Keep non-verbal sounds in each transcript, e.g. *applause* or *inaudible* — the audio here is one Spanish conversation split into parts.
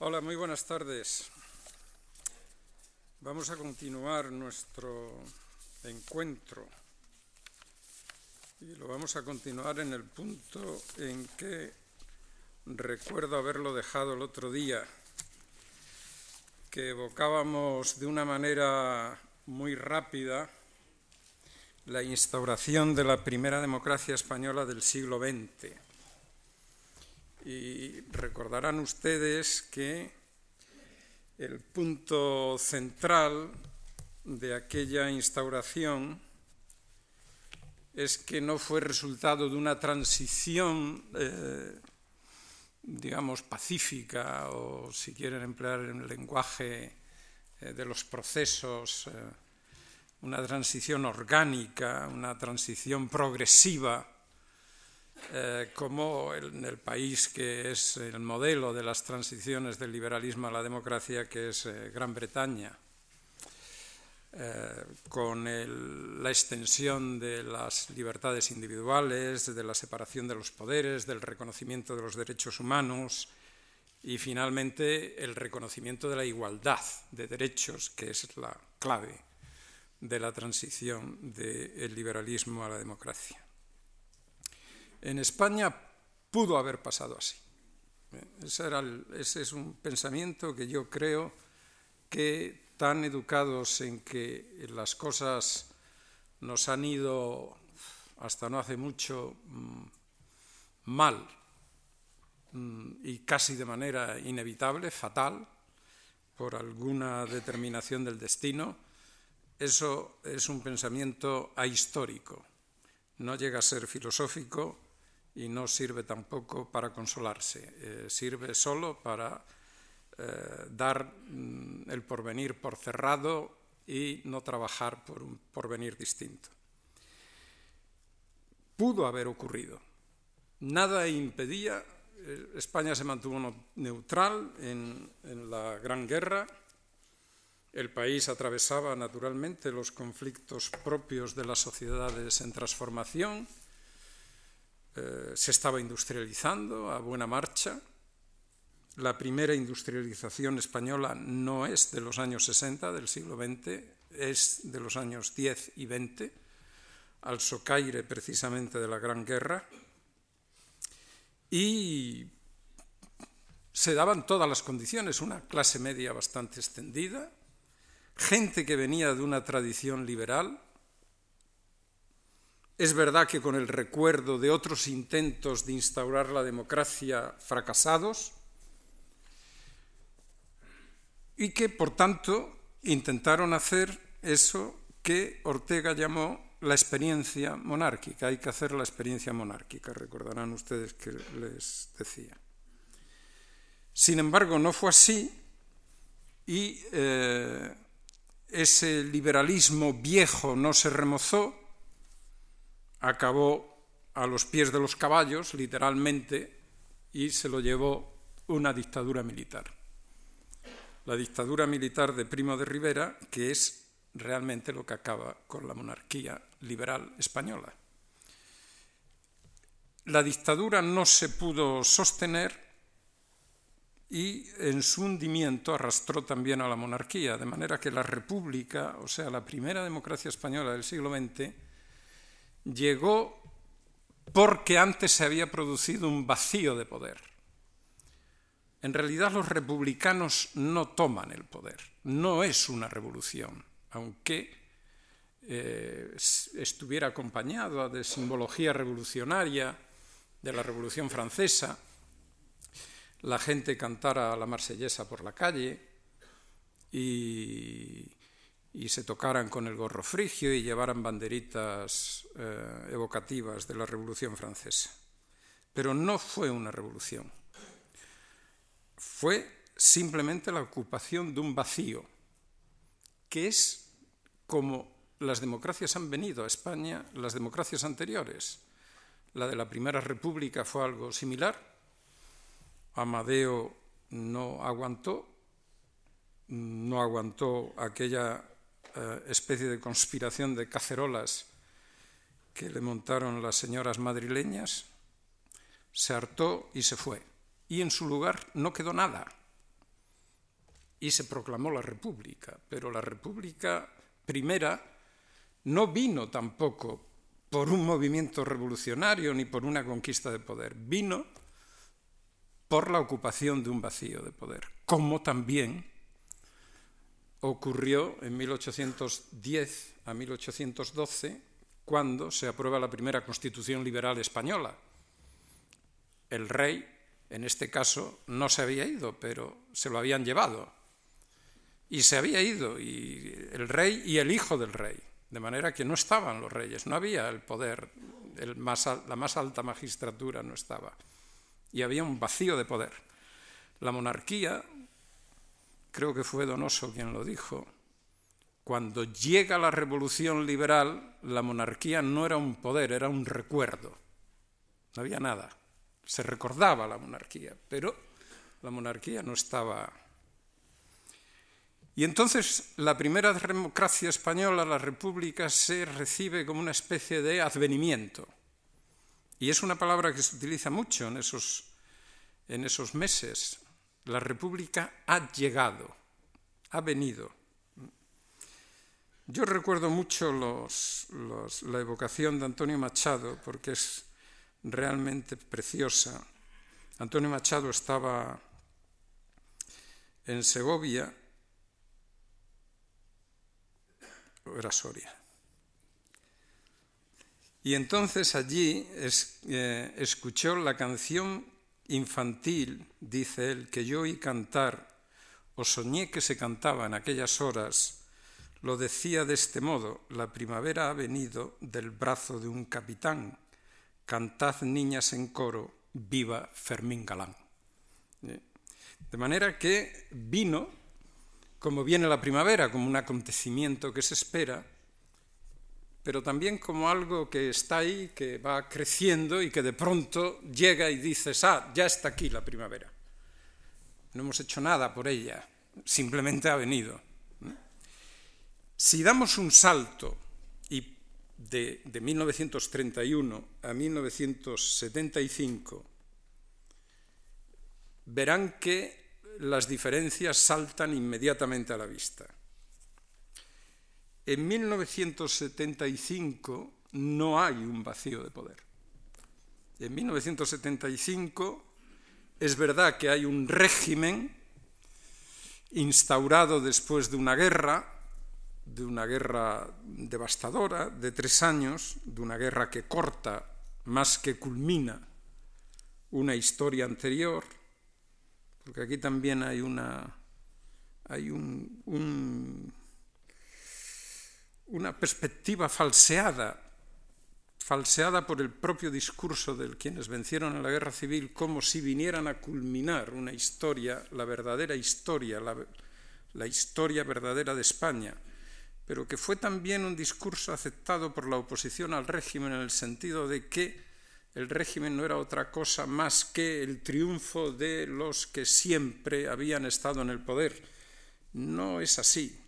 Hola, muy buenas tardes. Vamos a continuar nuestro encuentro y lo vamos a continuar en el punto en que recuerdo haberlo dejado el otro día, que evocábamos de una manera muy rápida la instauración de la primera democracia española del siglo XX. Y recordarán ustedes que el punto central de aquella instauración es que no fue resultado de una transición eh, digamos, pacífica o, si quieren emplear el lenguaje eh, de los procesos, eh, una transición orgánica, una transición progresiva, eh, como en el país que es el modelo de las transiciones del liberalismo a la democracia, que es Gran Bretaña. Eh, con la extensión de las libertades individuales, de la separación de los poderes, del reconocimiento de los derechos humanos y finalmente el reconocimiento de la igualdad de derechos, que es la clave de la transición del liberalismo a la democracia. En España pudo haber pasado así. Ese, ese es un pensamiento que yo creo que tan educados en que las cosas nos han ido hasta no hace mucho mm, mal mm, y casi de manera inevitable, fatal, por alguna determinación del destino, eso es un pensamiento ahistórico, no llega a ser filosófico y no sirve tampoco para consolarse, eh, sirve solo para eh, dar mm, el porvenir por cerrado y no trabajar por un porvenir distinto. Pudo haber ocurrido. Nada impedía, eh, España se mantuvo neutral en, la Gran Guerra, el país atravesaba naturalmente los conflictos propios de las sociedades en transformación, eh, se estaba industrializando a buena marcha, la primera industrialización española no es de los años 60 del siglo XX, es de los años 10 y 20, al socaire precisamente de la Gran Guerra, y se daban todas las condiciones, una clase media bastante extendida, gente que venía de una tradición liberal. Es verdad que con el recuerdo de otros intentos de instaurar la democracia fracasados, y que, por tanto, intentaron hacer eso que Ortega llamó la experiencia monárquica. Hay que hacer la experiencia monárquica, recordarán ustedes que les decía. Sin embargo, no fue así y eh, ese liberalismo viejo no se remozó, acabó a los pies de los caballos, literalmente, y se lo llevó una dictadura militar la dictadura militar de Primo de Rivera, que es realmente lo que acaba con la monarquía liberal española. La dictadura no se pudo sostener y en su hundimiento arrastró también a la monarquía, de manera que la república, o sea, la primera democracia española del siglo XX, llegó porque antes se había producido un vacío de poder. En realidad los republicanos no toman el poder, no es una revolución, aunque eh, estuviera acompañado de simbología revolucionaria de la Revolución Francesa, la gente cantara la marsellesa por la calle y, se tocaran con el gorro frigio y llevaran banderitas eh, evocativas de la Revolución Francesa. Pero no fue una revolución fue simplemente la ocupación de un vacío, que es como las democracias han venido a España, las democracias anteriores. La de la Primera República fue algo similar. Amadeo no aguantó, no aguantó aquella eh, especie de conspiración de cacerolas que le montaron las señoras madrileñas, se hartó y se fue. Y en su lugar no quedó nada. Y se proclamó la República. Pero la República primera no vino tampoco por un movimiento revolucionario ni por una conquista de poder. Vino por la ocupación de un vacío de poder, como también ocurrió en 1810 a 1812, cuando se aprueba la primera constitución liberal española. El rey, en este caso, no se había ido, pero se lo habían llevado. Y se había ido, y el rey y el hijo del rey, de manera que no estaban los reyes, no había el poder, la más alta magistratura no estaba y había un vacío de poder. La monarquía, creo que fue Donoso quien lo dijo, cuando llega la revolución liberal, la monarquía no era un poder, era un recuerdo. No había nada. Se recordaba la monarquía, pero la monarquía no estaba. Y entonces la primera democracia española, la república, se recibe como una especie de advenimiento. Y es una palabra que se utiliza mucho en esos, en esos meses. La República ha llegado, ha venido. Yo recuerdo mucho la evocación de Antonio Machado porque es realmente preciosa. Antonio Machado estaba en Segovia, era Soria, y entonces allí eh, escuchó la canción infantil, dice él, que yo oí cantar, o soñé que se cantaba en aquellas horas, lo decía de este modo, la primavera ha venido del brazo de un capitán, cantad niñas en coro, viva Fermín Galán. ¿Eh? De manera que vino, como viene la primavera, como un acontecimiento que se espera, pero también como algo que está ahí, que va creciendo y que de pronto llega y dices, ah, ya está aquí la primavera. No hemos hecho nada por ella, simplemente ha venido. Si damos un salto de, de 1931 a 1975, verán que las diferencias saltan inmediatamente a la vista. En 1975 no hay un vacío de poder. En 1975 es verdad que hay un régimen instaurado después de una guerra, de una guerra devastadora de tres años, de una guerra que corta más que culmina una historia anterior, porque aquí también hay una hay un, un una perspectiva falseada, falseada por el propio discurso de quienes vencieron en la guerra civil, como si vinieran a culminar una historia, la verdadera historia, la, la historia verdadera de España, pero que fue también un discurso aceptado por la oposición al régimen en el sentido de que el régimen no era otra cosa más que el triunfo de los que siempre habían estado en el poder. No es así.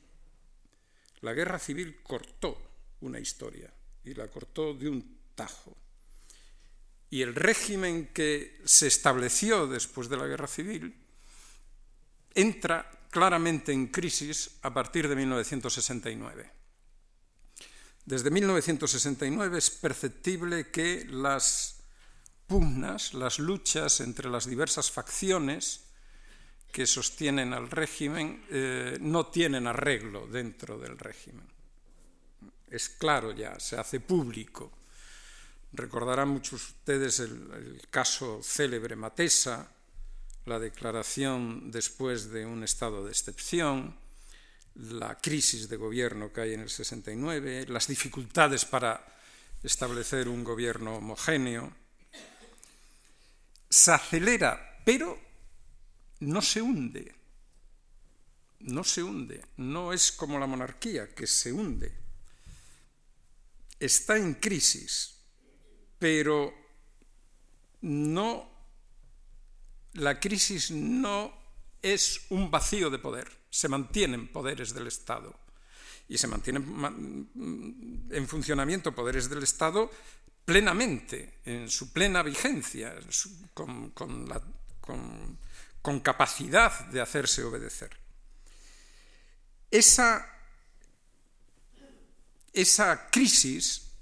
La guerra civil cortó una historia y la cortó de un tajo. Y el régimen que se estableció después de la guerra civil entra claramente en crisis a partir de 1969. Desde 1969 es perceptible que las pugnas, las luchas entre las diversas facciones que sostienen al régimen eh, no tienen arreglo dentro del régimen. Es claro ya, se hace público. Recordarán muchos ustedes el, el caso célebre Matesa, la declaración después de un estado de excepción, la crisis de gobierno que hay en el 69, las dificultades para establecer un gobierno homogéneo. Se acelera, pero no se hunde, no se hunde, no es como la monarquía que se hunde. Está en crisis, pero no la crisis no es un vacío de poder, se mantienen poderes del Estado y se mantienen en funcionamiento poderes del Estado plenamente, en su plena vigencia, con, con capacidad de hacerse obedecer. Esa, esa crisis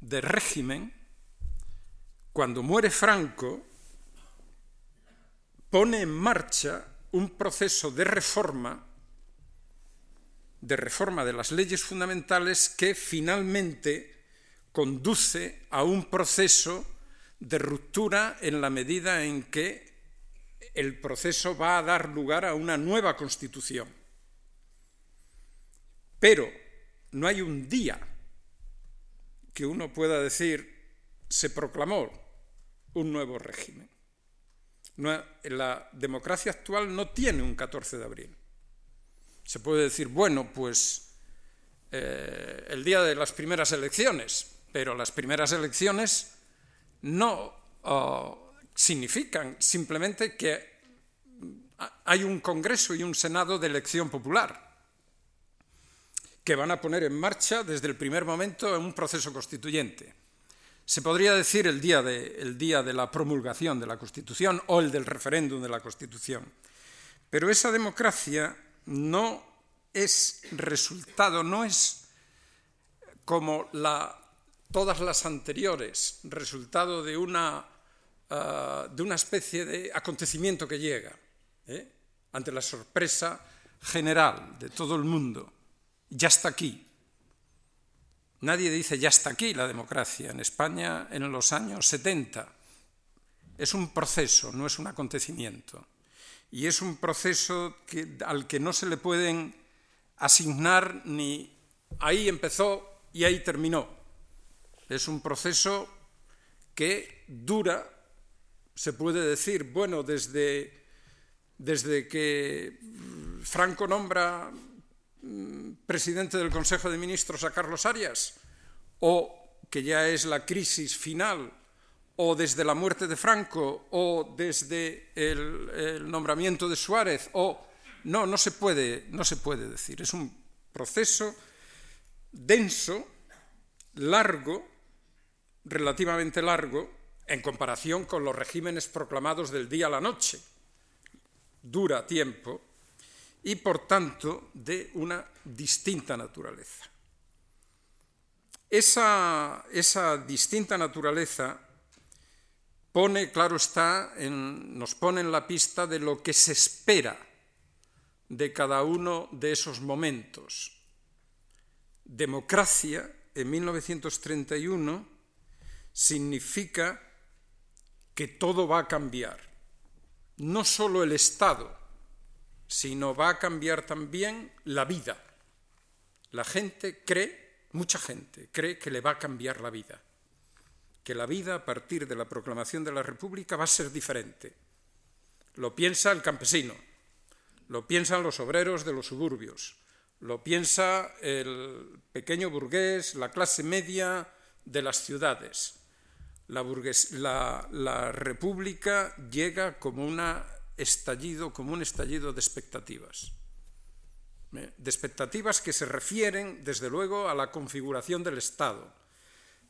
de régimen, cuando muere Franco, pone en marcha un proceso de reforma, de reforma de las leyes fundamentales que finalmente conduce a un proceso de ruptura en la medida en que el proceso va a dar lugar a una nueva constitución. Pero no hay un día que uno pueda decir se proclamó un nuevo régimen. La democracia actual no tiene un 14 de abril. Se puede decir, bueno, pues eh, el día de las primeras elecciones, pero las primeras elecciones no oh, significan simplemente que hay un Congreso y un Senado de elección popular que van a poner en marcha desde el primer momento un proceso constituyente. Se podría decir el día, de, la promulgación de la Constitución o el del referéndum de la Constitución. Pero esa democracia no es resultado, no es como la, todas las anteriores, resultado de una, ah, de una especie de acontecimiento que llega, ¿eh? ante la sorpresa general de todo el mundo. Ya está aquí, Nadie dice ya está aquí la democracia. En España, en los años 70, es un proceso, no es un acontecimiento. Y es un proceso al que no se le pueden asignar ni ahí empezó y ahí terminó. Es un proceso que dura, se puede decir, bueno, desde, desde que Franco nombra presidente del Consejo de Ministros a Carlos Arias, o que ya es la crisis final, o desde la muerte de Franco, o desde el, nombramiento de Suárez, o no, no se puede, no se puede decir. Es un proceso denso, largo, relativamente largo, en comparación con los regímenes proclamados del día a la noche. Dura tiempo, y por tanto de una distinta naturaleza. Esa, esa distinta naturaleza pone, claro está, nos pone en la pista de lo que se espera de cada uno de esos momentos. Democracia en 1931 significa que todo va a cambiar, no solo el Estado, sino va a cambiar también la vida. La gente cree, mucha gente cree que le va a cambiar la vida, que la vida a partir de la proclamación de la República va a ser diferente. Lo piensa el campesino, lo piensan los obreros de los suburbios, lo piensa el pequeño burgués, la clase media de las ciudades. La, la República llega como una estallido, como un estallido de expectativas. ¿eh? De expectativas que se refieren, desde luego, a la configuración del Estado,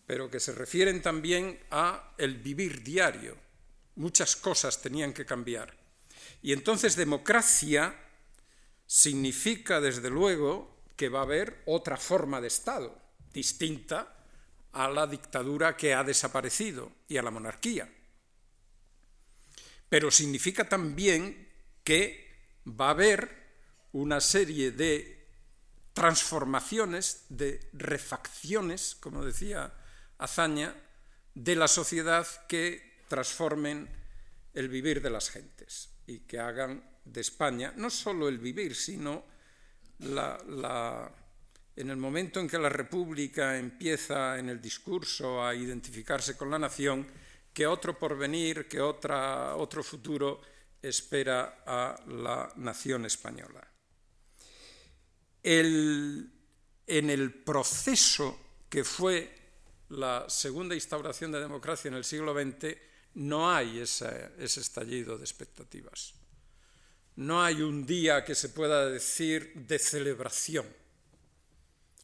pero que se refieren también a el vivir diario. Muchas cosas tenían que cambiar. Y entonces democracia significa, desde luego, que va a haber otra forma de Estado, distinta a la dictadura que ha desaparecido y a la monarquía pero significa también que va a haber una serie de transformaciones, de refacciones, como decía Azaña, de la sociedad que transformen el vivir de las gentes y que hagan de España no solo el vivir, sino en el momento en que la República empieza en el discurso a identificarse con la nación, que otro porvenir, que otra, otro futuro espera a la nación española. en el proceso que fue la segunda instauración de democracia en el siglo XX, no hay ese, estallido de expectativas. no hay un día que se pueda decir de celebración.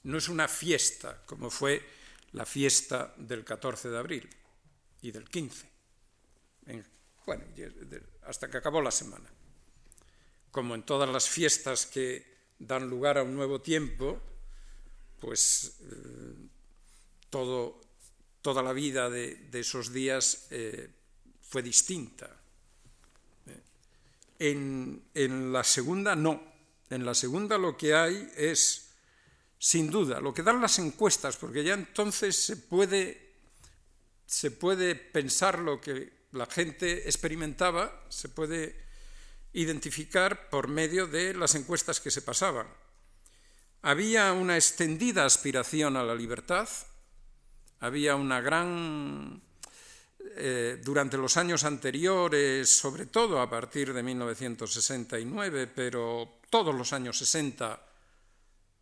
No es una fiesta como fue la fiesta del 14 de abril y del 15. bueno, hasta que acabó la semana. Como en todas las fiestas que dan lugar a un nuevo tiempo, pues eh, todo, toda la vida de, esos días eh, fue distinta. En, en la segunda no. En la segunda lo que hay es sin duda, lo que dan las encuestas, porque ya entonces se puede, se puede pensar lo que la gente experimentaba, se puede identificar por medio de las encuestas que se pasaban. Había una extendida aspiración a la libertad, había una gran eh, durante los años anteriores, sobre todo a partir de 1969, pero todos los años 60,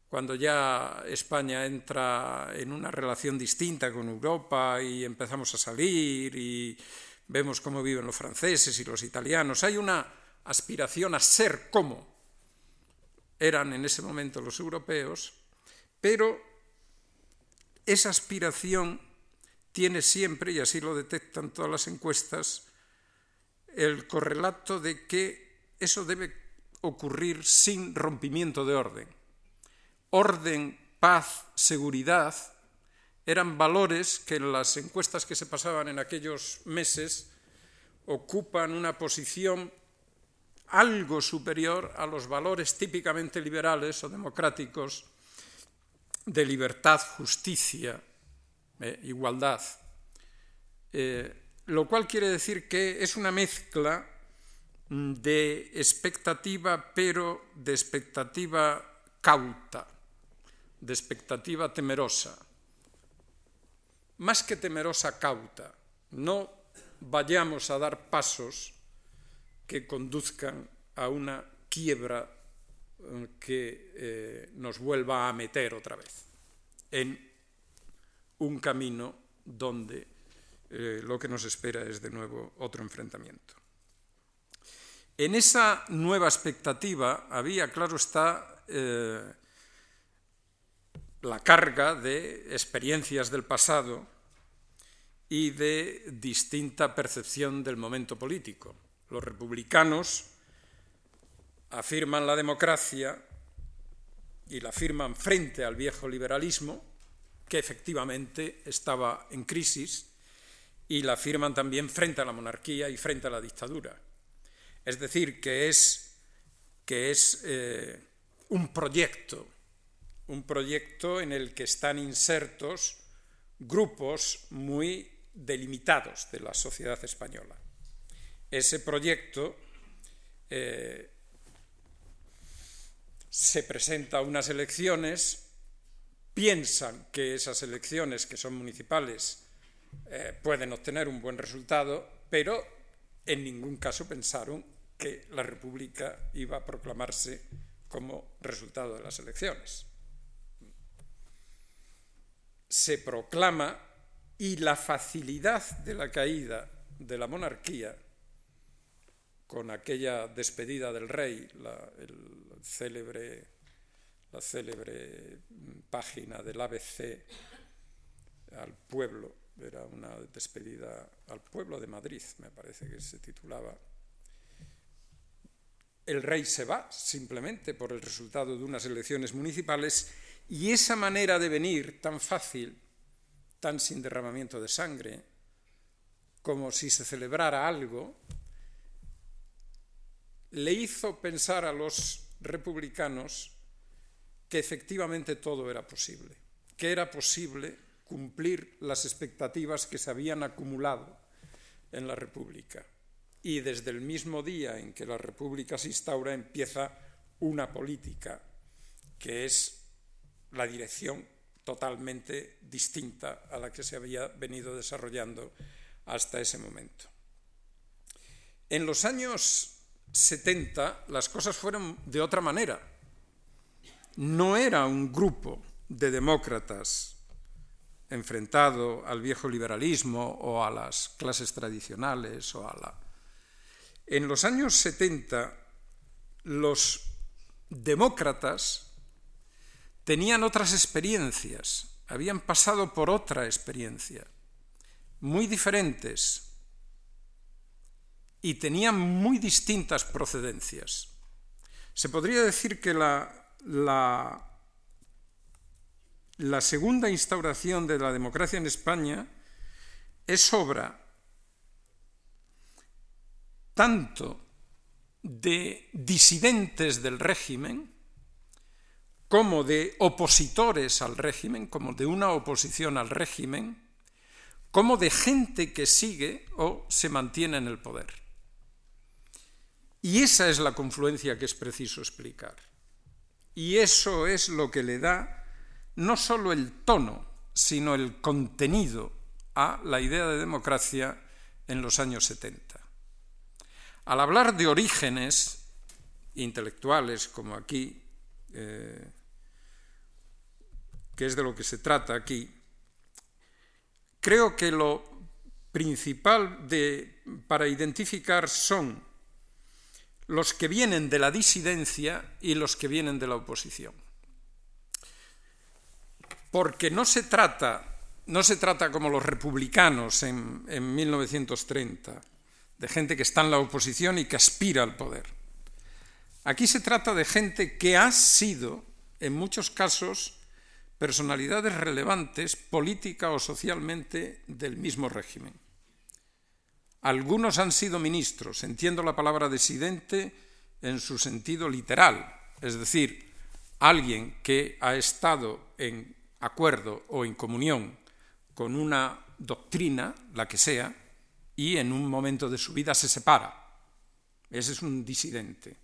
cuando ya España entra en una relación distinta con Europa y empezamos a salir y vemos cómo viven los franceses y los italianos, hay una aspiración a ser como eran en ese momento los europeos, pero esa aspiración tiene siempre, y así lo detectan todas las encuestas, el correlato de que eso debe ocurrir sin rompimiento de orden orden, paz, seguridad, eran valores que en las encuestas que se pasaban en aquellos meses ocupan una posición algo superior a los valores típicamente liberales o democráticos de libertad, justicia, eh, igualdad. Eh, lo cual quiere decir que es una mezcla de expectativa, pero de expectativa cauta de expectativa temerosa, más que temerosa cauta. No vayamos a dar pasos que conduzcan a una quiebra eh, que eh, nos vuelva a meter otra vez en un camino donde eh, lo que nos espera es de nuevo otro enfrentamiento. En esa nueva expectativa había, claro está, la carga de experiencias del pasado y de distinta percepción del momento político. Los republicanos afirman la democracia y la afirman frente al viejo liberalismo, que efectivamente estaba en crisis, y la afirman también frente a la monarquía y frente a la dictadura. Es decir, que es, que es eh, un proyecto un proyecto en el que están insertos grupos muy delimitados de la sociedad española. Ese proyecto eh, se presenta a unas elecciones, piensan que esas elecciones, que son municipales, eh, pueden obtener un buen resultado, pero en ningún caso pensaron que la República iba a proclamarse como resultado de las elecciones se proclama y la facilidad de la caída de la monarquía, con aquella despedida del rey, la, célebre, la célebre página del ABC al pueblo, era una despedida al pueblo de Madrid, me parece que se titulaba. El rey se va simplemente por el resultado de unas elecciones municipales y esa manera de venir tan fácil, tan sin derramamiento de sangre, como si se celebrara algo, le hizo pensar a los republicanos que efectivamente todo era posible, que era posible cumplir las expectativas que se habían acumulado en la República. Y desde el mismo día en que la República se instaura empieza una política que es la dirección totalmente distinta a la que se había venido desarrollando hasta ese momento. En los años 70 las cosas fueron de otra manera. No era un grupo de demócratas enfrentado al viejo liberalismo o a las clases tradicionales o a la... En los años 70 los demócratas tenían otras experiencias, habían pasado por otra experiencia, muy diferentes, y tenían muy distintas procedencias. Se podría decir que la, la, segunda instauración de la democracia en España es obra tanto de disidentes del régimen como de opositores al régimen, como de una oposición al régimen, como de gente que sigue o se mantiene en el poder. Y esa es la confluencia que es preciso explicar. Y eso es lo que le da no solo el tono, sino el contenido a la idea de democracia en los años 70. Al hablar de orígenes intelectuales, como aquí, eh, que es de lo que se trata aquí, creo que lo principal para identificar son los que vienen de la disidencia y los que vienen de la oposición. Porque no se trata, no se trata como los republicanos en, en 1930, de gente que está en la oposición y que aspira al poder. Aquí se trata de gente que ha sido, en muchos casos, personalidades relevantes política o socialmente del mismo régimen. Algunos han sido ministros, entiendo la palabra disidente en su sentido literal, es decir, alguien que ha estado en acuerdo o en comunión con una doctrina, la que sea, y en un momento de su vida se separa. Ese es un disidente.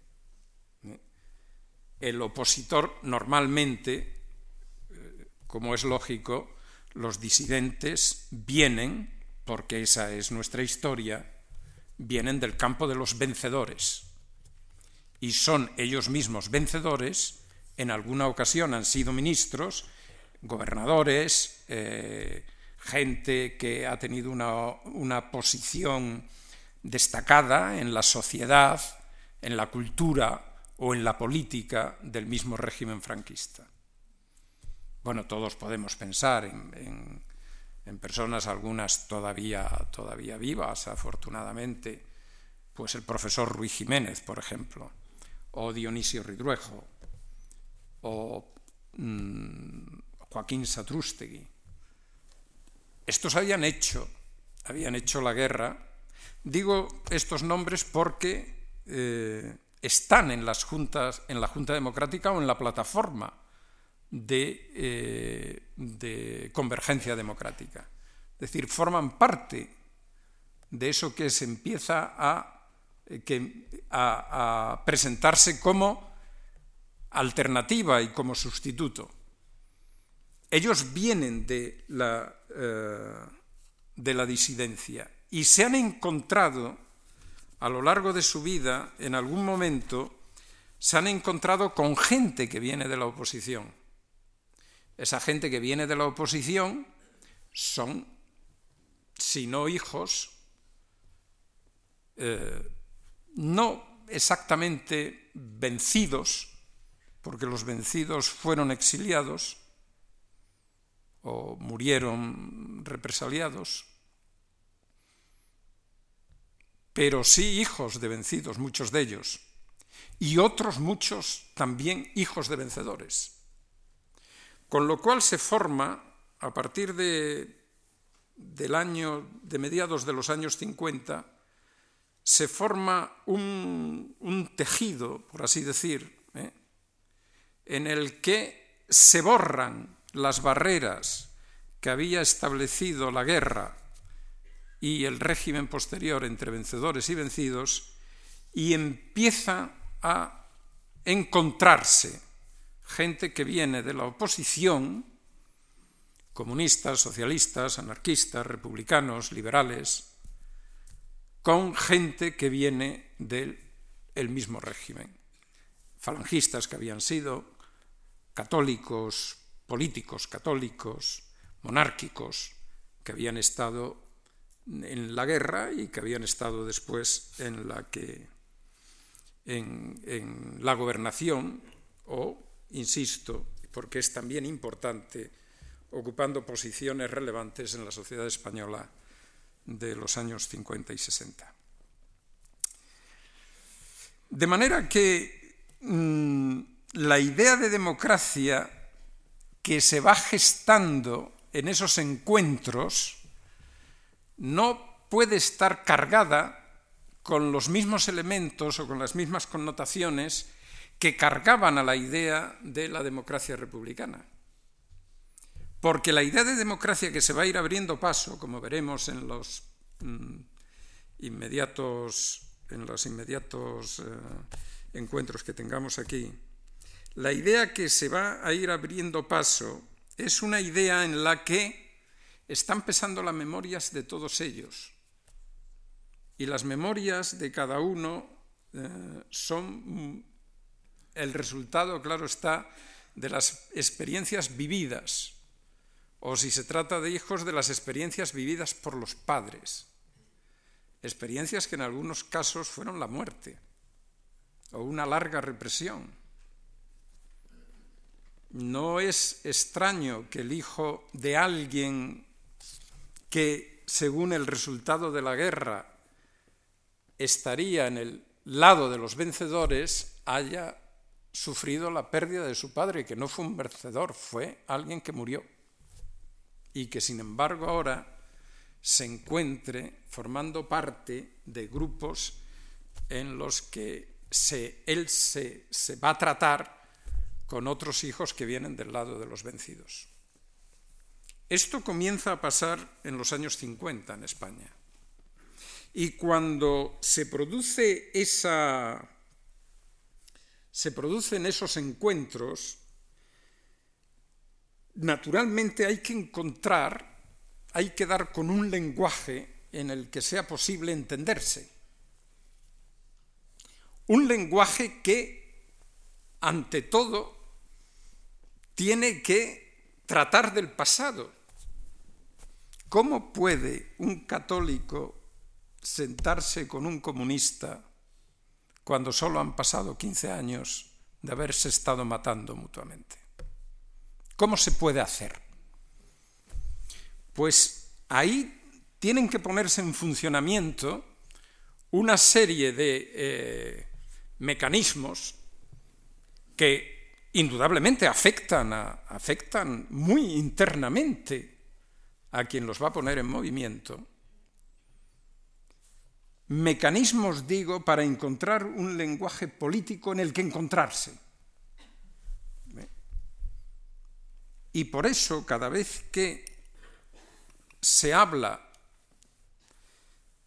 El opositor normalmente, como es lógico, los disidentes vienen, porque esa es nuestra historia, vienen del campo de los vencedores. Y son ellos mismos vencedores, en alguna ocasión han sido ministros, gobernadores, eh, gente que ha tenido una, posición destacada en la sociedad, en la cultura o en la política del mismo régimen franquista. Bueno, todos podemos pensar en, personas, algunas todavía, todavía vivas, afortunadamente, pues el profesor Ruiz Jiménez, por ejemplo, o Dionisio Ridruejo, o mm, Joaquín Satrústegui, estos habían hecho, habían hecho la guerra. Digo estos nombres porque eh, están en las juntas, en la Junta Democrática o en la plataforma de, eh, de convergencia democrática. Es decir, forman parte de eso que se empieza a, eh, presentarse como alternativa y como sustituto. Ellos vienen de la, eh, de la disidencia y se han encontrado a lo largo de su vida, en algún momento, se han encontrado con gente que viene de la oposición. Esa gente que viene de la oposición son, si no hijos, eh, no exactamente vencidos, porque los vencidos fueron exiliados, o murieron represaliados, pero sí hijos de vencidos, muchos de ellos, y otros muchos también hijos de vencedores. Con lo cual se forma, a partir de, mediados de los años 50, se forma un, tejido, por así decir, ¿eh? en el que se borran las barreras que había establecido la guerra y el régimen posterior entre vencedores y vencidos, y empieza a encontrarse gente que viene de la oposición, comunistas, socialistas, anarquistas, republicanos, liberales, con gente que viene del mismo régimen, falangistas que habían sido, católicos, políticos católicos, monárquicos, que habían estado en la guerra y que habían estado después en la que, en, la gobernación o, insisto, porque es también importante, ocupando posiciones relevantes en la sociedad española de los años 50 y 60. De manera que mm, la idea de democracia que se va gestando en esos encuentros no puede estar cargada con los mismos elementos o con las mismas connotaciones que cargaban a la idea de la democracia republicana. Porque la idea de democracia que se va a ir abriendo paso, como veremos en los mm, inmediatos, en los inmediatos eh, encuentros que tengamos aquí, la idea que se va a ir abriendo paso es una idea en la que están pesando las memorias de todos ellos. Y las memorias de cada uno eh, son el resultado, claro está, de las experiencias vividas, o si se trata de hijos, de las experiencias vividas por los padres, experiencias que en algunos casos fueron la muerte o una larga represión. No es extraño que el hijo de alguien que, según el resultado de la guerra, estaría en el lado de los vencedores, haya sufrido la pérdida de su padre, que no fue un vencedor, fue alguien que murió. Y que sin embargo ahora se encuentre formando parte de grupos en los que él se va a tratar con otros hijos que vienen del lado de los vencidos. Esto comienza a pasar en los años 50 en España. Y cuando se produce esa se producen esos encuentros, naturalmente hay que encontrar, hay que dar con un lenguaje en el que sea posible entenderse. Un lenguaje que, ante todo, tiene que tratar del pasado. ¿Cómo puede un católico sentarse con un comunista cuando solo han pasado 15 años de haberse estado matando mutuamente? ¿Cómo se puede hacer? Pues ahí tienen que ponerse en funcionamiento una serie de eh, mecanismos que indudablemente afectan, afectan muy internamente a quien los va a poner en movimiento. Mecanismos, digo, para encontrar un lenguaje político en el que encontrarse. Y por eso, cada vez que se habla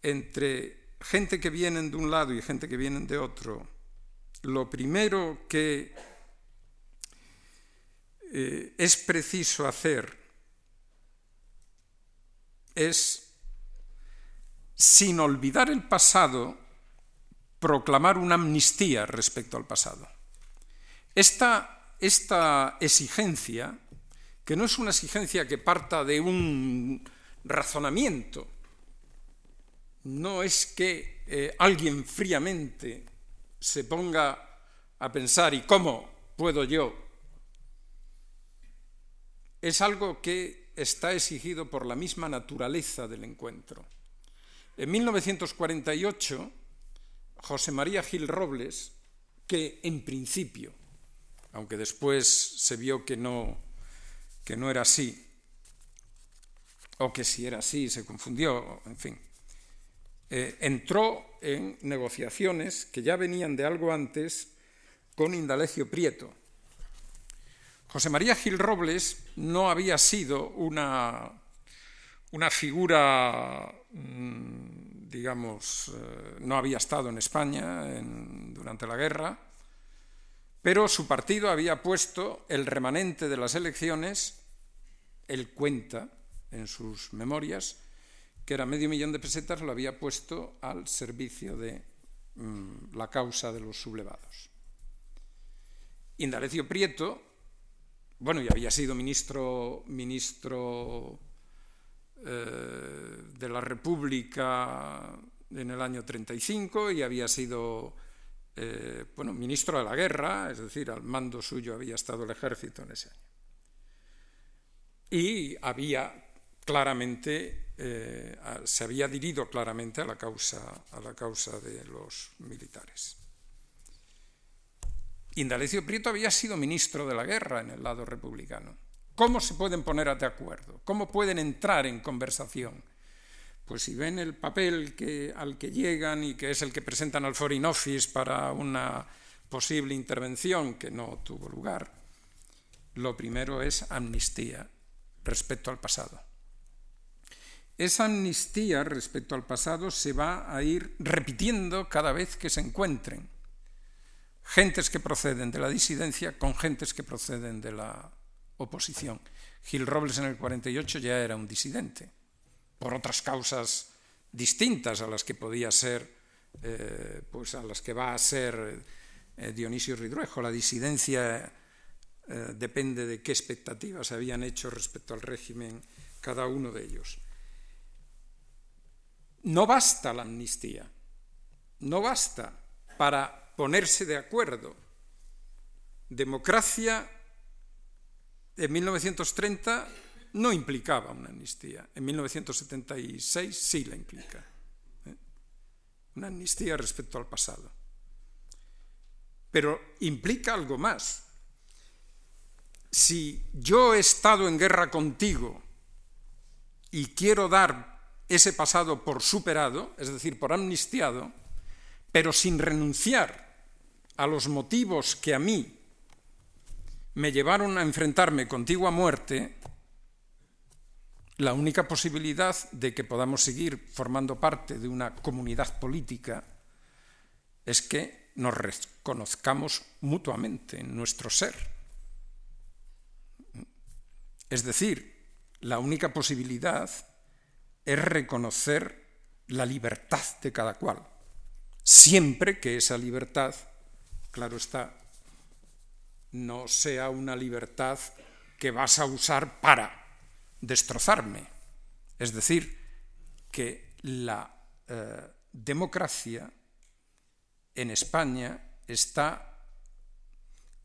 entre gente que vienen de un lado y gente que vienen de otro, lo primero que eh, es preciso hacer es, sin olvidar el pasado, proclamar una amnistía respecto al pasado. Esta, esta exigencia, que no es una exigencia que parta de un razonamiento, no es que eh, alguien fríamente se ponga a pensar, ¿y cómo puedo yo es algo que está exigido por la misma naturaleza del encuentro. En 1948, José María Gil Robles, que en principio, aunque después se vio que no, que no era así, o que si era así se confundió, en fin, eh, entró en negociaciones que ya venían de algo antes con Indalecio Prieto, José María Gil Robles no había sido una, una figura, mm, digamos, eh, no había estado en España durante la guerra, pero su partido había puesto el remanente de las elecciones, él cuenta en sus memorias, que era medio millón de pesetas, lo había puesto al servicio de mm, la causa de los sublevados. Indalecio Prieto bueno, y había sido ministro, ministro eh, de la República en el año 35 y había sido eh, bueno, ministro de la guerra, es decir, al mando suyo había estado el ejército en ese año. Y había claramente, eh, se había adherido claramente a la, causa, a la causa de los militares. Indalecio Prieto había sido ministro de la guerra en el lado republicano. ¿Cómo se pueden poner de acuerdo? ¿Cómo pueden entrar en conversación? Pues si ven el papel que, al que llegan y que es el que presentan al Foreign Office para una posible intervención que no tuvo lugar, lo primero es amnistía respecto al pasado. Esa amnistía respecto al pasado se va a ir repitiendo cada vez que se encuentren gentes que proceden de la disidencia con gentes que proceden de la oposición. Gil Robles en el 48 ya era un disidente por otras causas distintas a las que podía ser, eh, pues a las que va a ser eh, Dionisio Ridruejo. La disidencia eh, depende de qué expectativas habían hecho respecto al régimen cada uno de ellos. No basta la amnistía, no basta para ponerse de acuerdo. Democracia en 1930 no implicaba una amnistía. En 1976 sí la implica. ¿eh? Una amnistía respecto al pasado. Pero implica algo más. Si yo he estado en guerra contigo y quiero dar ese pasado por superado, es decir, por amnistiado, pero sin renunciar a los motivos que a mí me llevaron a enfrentarme contigo a muerte, la única posibilidad de que podamos seguir formando parte de una comunidad política es que nos reconozcamos mutuamente en nuestro ser. Es decir, la única posibilidad es reconocer la libertad de cada cual, siempre que esa libertad, claro está, no sea una libertad que vas a usar para destrozarme. Es decir, que la eh, democracia en España está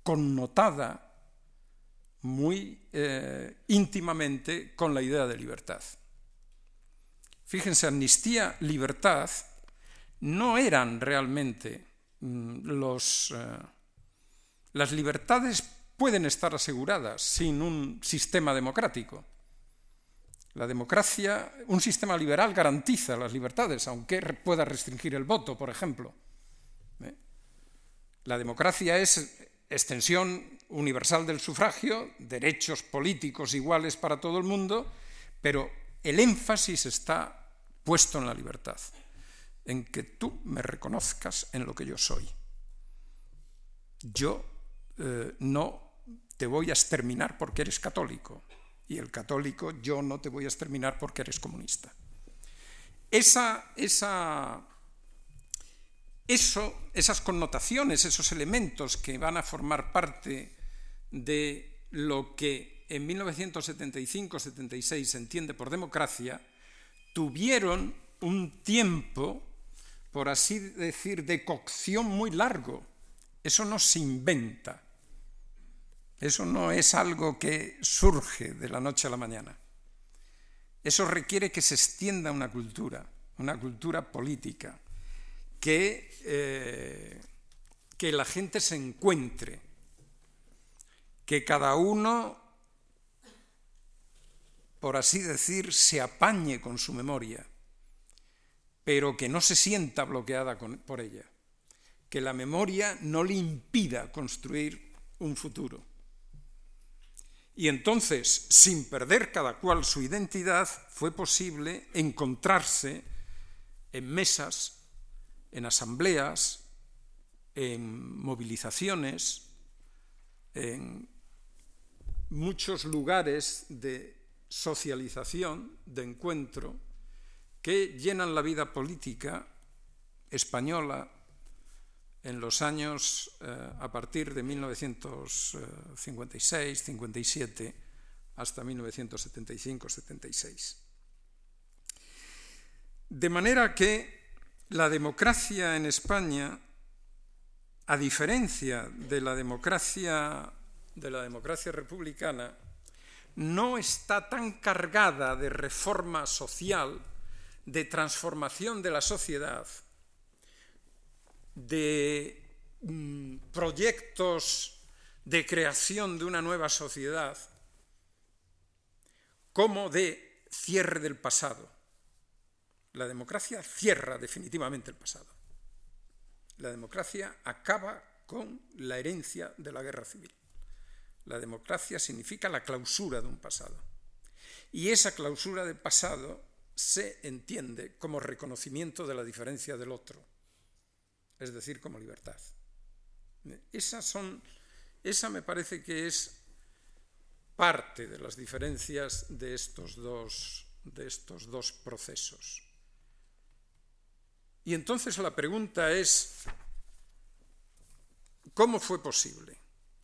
connotada muy eh, íntimamente con la idea de libertad. Fíjense, amnistía, libertad no eran realmente mm, los... Eh, las libertades pueden estar aseguradas sin un sistema democrático. La democracia, un sistema liberal garantiza las libertades, aunque pueda restringir el voto, por ejemplo. ¿Eh? La democracia es extensión universal del sufragio, derechos políticos iguales para todo el mundo, pero el énfasis está puesto en la libertad, en que tú me reconozcas en lo que yo soy. Yo eh, no te voy a exterminar porque eres católico, y el católico, yo no te voy a exterminar porque eres comunista. Esa, esa, eso, esas connotaciones, esos elementos que van a formar parte de lo que en 1975-76 se entiende por democracia, tuvieron un tiempo, por así decir, de cocción muy largo. Eso no se inventa. Eso no es algo que surge de la noche a la mañana. Eso requiere que se extienda una cultura, una cultura política, que, eh, que la gente se encuentre, que cada uno, por así decir, se apañe con su memoria, pero que no se sienta bloqueada por ella, que la memoria no le impida construir un futuro. Y entonces, sin perder cada cual su identidad, fue posible encontrarse en mesas, en asambleas, en movilizaciones, en muchos lugares de socialización, de encuentro, que llenan la vida política española en los años eh, a partir de 1956, 57 hasta 1975-76. De manera que la democracia en España a diferencia de la democracia, de la democracia republicana, no está tan cargada de reforma social, de transformación de la sociedad, de mm, proyectos de creación de una nueva sociedad, como de cierre del pasado. La democracia cierra definitivamente el pasado. La democracia acaba con la herencia de la guerra civil. La democracia significa la clausura de un pasado. Y esa clausura del pasado se entiende como reconocimiento de la diferencia del otro, es decir, como libertad. Esas son, esa me parece que es parte de las diferencias de estos dos, de estos dos procesos. Y entonces la pregunta es, ¿cómo fue posible?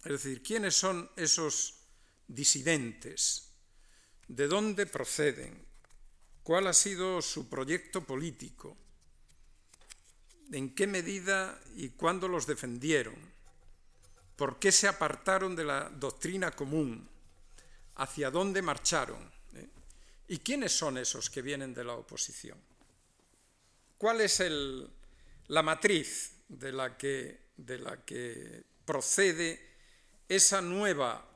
Es decir, ¿quiénes son esos disidentes? ¿De dónde proceden? ¿Cuál ha sido su proyecto político? ¿En qué medida y cuándo los defendieron? ¿Por qué se apartaron de la doctrina común? ¿Hacia dónde marcharon? ¿Eh? ¿Y quiénes son esos que vienen de la oposición? ¿Cuál es la matriz de la que, procede esa nueva,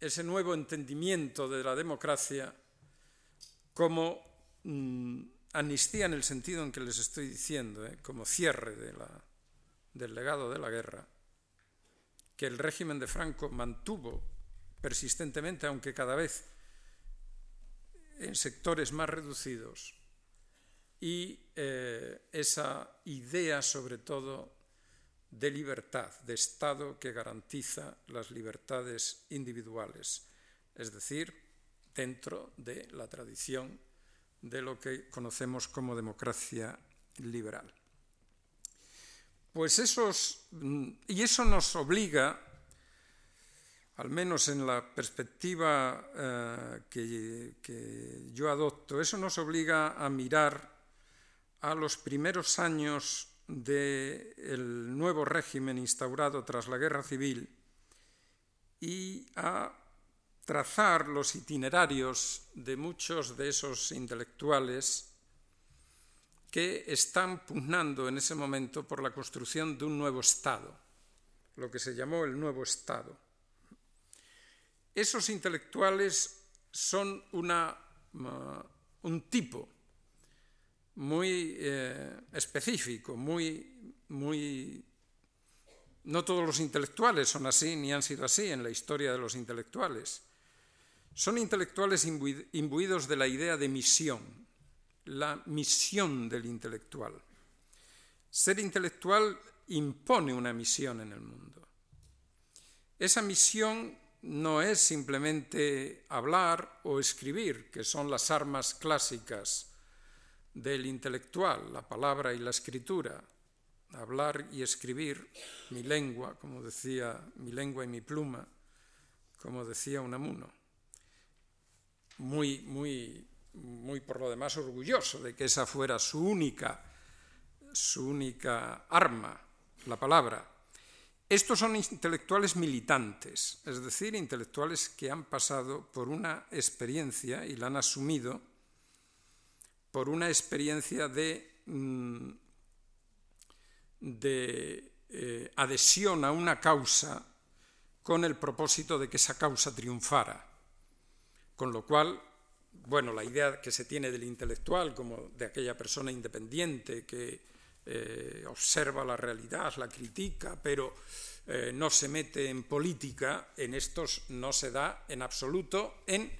ese nuevo entendimiento de la democracia como mm, amnistía en el sentido en que les estoy diciendo, ¿eh? como cierre del legado de la guerra, que el régimen de Franco mantuvo persistentemente, aunque cada vez en sectores más reducidos, y eh, esa idea sobre todo de libertad, de Estado que garantiza las libertades individuales, es decir, dentro de la tradición de lo que conocemos como democracia liberal. Pues esos, mm, y eso nos obliga, al menos en la perspectiva eh, que yo adopto, eso nos obliga a mirar a los primeros años del nuevo régimen instaurado tras la guerra civil y a trazar los itinerarios de muchos de esos intelectuales que están pugnando en ese momento por la construcción de un nuevo Estado, lo que se llamó el nuevo Estado. Esos intelectuales son una, un tipo muy eh, específico, muy, muy... No todos los intelectuales son así, ni han sido así en la historia de los intelectuales. Son intelectuales imbuidos de la idea de misión, la misión del intelectual. Ser intelectual impone una misión en el mundo. Esa misión no es simplemente hablar o escribir, que son las armas clásicas del intelectual, la palabra y la escritura, hablar y escribir, mi lengua, como decía, mi lengua y mi pluma, como decía Unamuno. Muy, muy, muy por lo demás orgulloso de que esa fuera su única, su única arma, la palabra. Estos son intelectuales militantes, es decir, intelectuales que han pasado por una experiencia y la han asumido por una experiencia de, mm, eh, adhesión a una causa con el propósito de que esa causa triunfara. Con lo cual, bueno, la idea que se tiene del intelectual como de aquella persona independiente que eh, observa la realidad, la critica, pero eh, no se mete en política, en estos no se da en absoluto en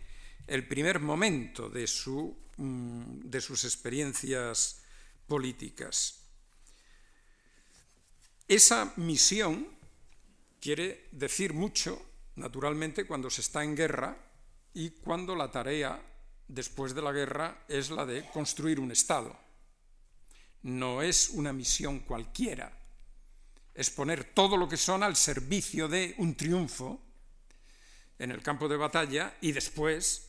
el primer momento de su Mm, de sus experiencias políticas. Esa misión quiere decir mucho, naturalmente, cuando se está en guerra y cuando la tarea después de la guerra es la de construir un Estado. No es una misión cualquiera, es poner todo lo que son al servicio de un triunfo en el campo de batalla y después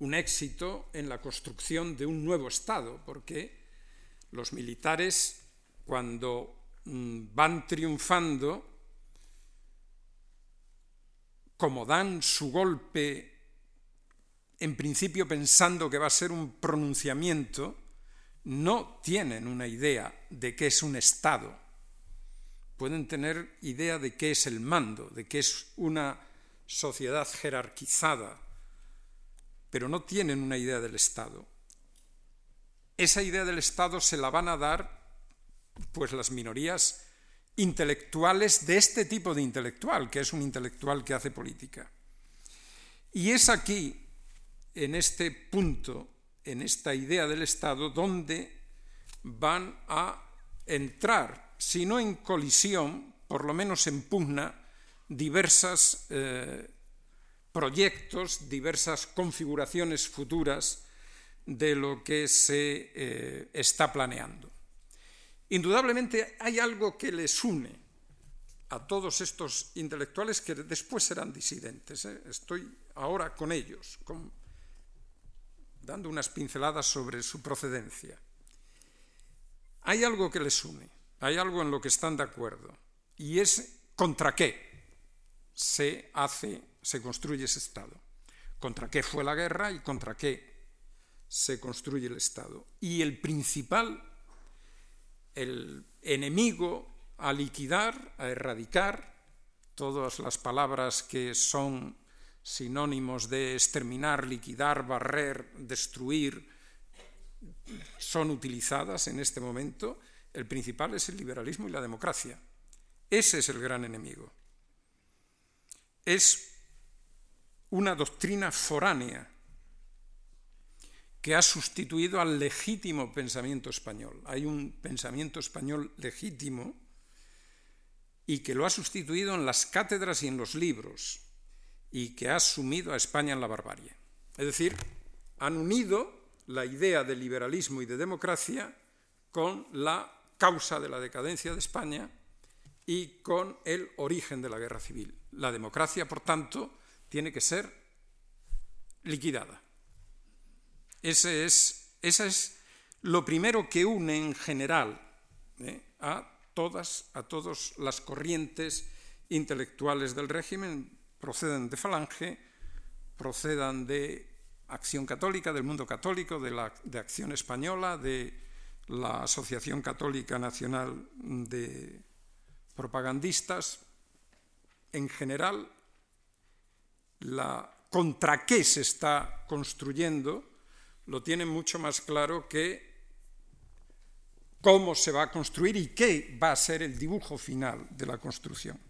un éxito en la construcción de un nuevo Estado, porque los militares, cuando mm, van triunfando, como dan su golpe, en principio pensando que va a ser un pronunciamiento, no tienen una idea de qué es un Estado. Pueden tener idea de qué es el mando, de qué es una sociedad jerarquizada, pero no tienen una idea del Estado. Esa idea del Estado se la van a dar pues las minorías intelectuales de este tipo de intelectual, que es un intelectual que hace política. Y es aquí, en este punto, en esta idea del Estado, donde van a entrar, si no en colisión, por lo menos en pugna, diversos eh, proyectos, diversas configuraciones futuras de lo que se eh, está planeando. Indudablemente hay algo que les une a todos estos intelectuales que después serán disidentes. ¿eh? Estoy ahora con ellos, dando unas pinceladas sobre su procedencia. Hay algo que les une, hay algo en lo que están de acuerdo, y es contra qué se hace, se construye ese Estado. Contra qué fue la guerra y contra qué se construye el Estado. Y el principal el enemigo a liquidar, a erradicar, todas las palabras que son sinónimos de exterminar, liquidar, barrer, destruir, son utilizadas en este momento, el principal es el liberalismo y la democracia. Ese es el gran enemigo. Es una doctrina foránea que ha sustituido al legítimo pensamiento español. Hay un pensamiento español legítimo y que lo ha sustituido en las cátedras y en los libros y que ha sumido a España en la barbarie. Es decir, han unido la idea de liberalismo y de democracia con la causa de la decadencia de España y con el origen de la guerra civil. La democracia, por tanto, tiene que ser liquidada. Ese es, lo primero que une en general ¿eh? a todas, a todas las corrientes intelectuales del régimen, proceden de Falange, procedan de Acción Católica, del mundo católico, de, la, de Acción Española, de la Asociación Católica Nacional de Propagandistas. En general, la, contra qué se está construyendo lo tienen mucho más claro que cómo se va a construir y qué va a ser el dibujo final de la construcción.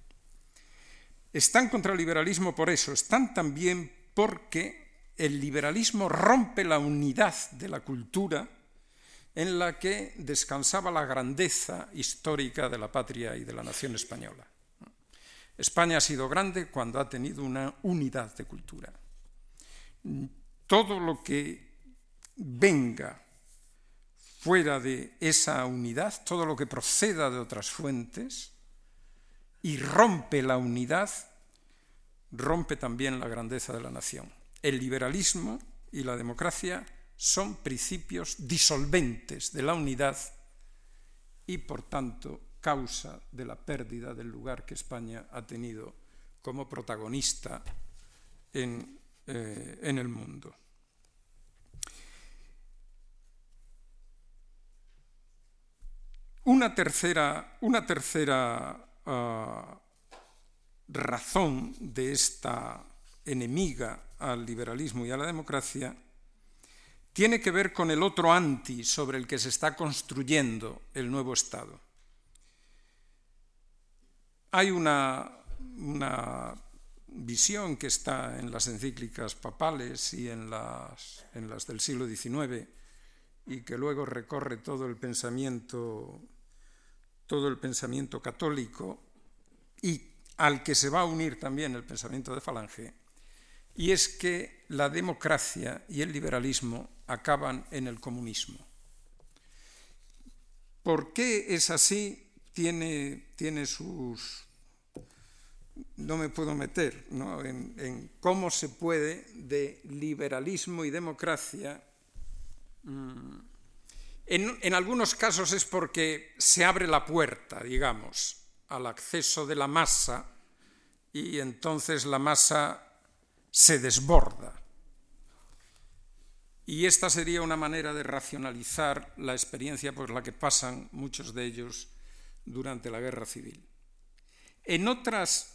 Están contra el liberalismo por eso, están también porque el liberalismo rompe la unidad de la cultura en la que descansaba la grandeza histórica de la patria y de la nación española. España ha sido grande cuando ha tenido una unidad de cultura. Todo lo que venga fuera de esa unidad, todo lo que proceda de otras fuentes, y rompe la unidad, rompe también la grandeza de la nación. El liberalismo y la democracia son principios disolventes de la unidad y, por tanto, causa de la pérdida del lugar que España ha tenido como protagonista en, eh, en el mundo. Una tercera, una tercera uh, razón de esta enemiga al liberalismo y a la democracia tiene que ver con el otro anti sobre el que se está construyendo el nuevo Estado. Hay una, una visión que está en las encíclicas papales y en las, en las del siglo XIX y que luego recorre todo el pensamiento todo el pensamiento católico y al que se va a unir también el pensamiento de Falange, y es que la democracia y el liberalismo acaban en el comunismo. ¿Por qué es así? Tiene, tiene sus... No me puedo meter En, cómo se puede de liberalismo y democracia mm, En, algunos casos es porque se abre la puerta, digamos, al acceso de la masa y entonces la masa se desborda. Y esta sería una manera de racionalizar la experiencia por la que pasan muchos de ellos durante la guerra civil. En,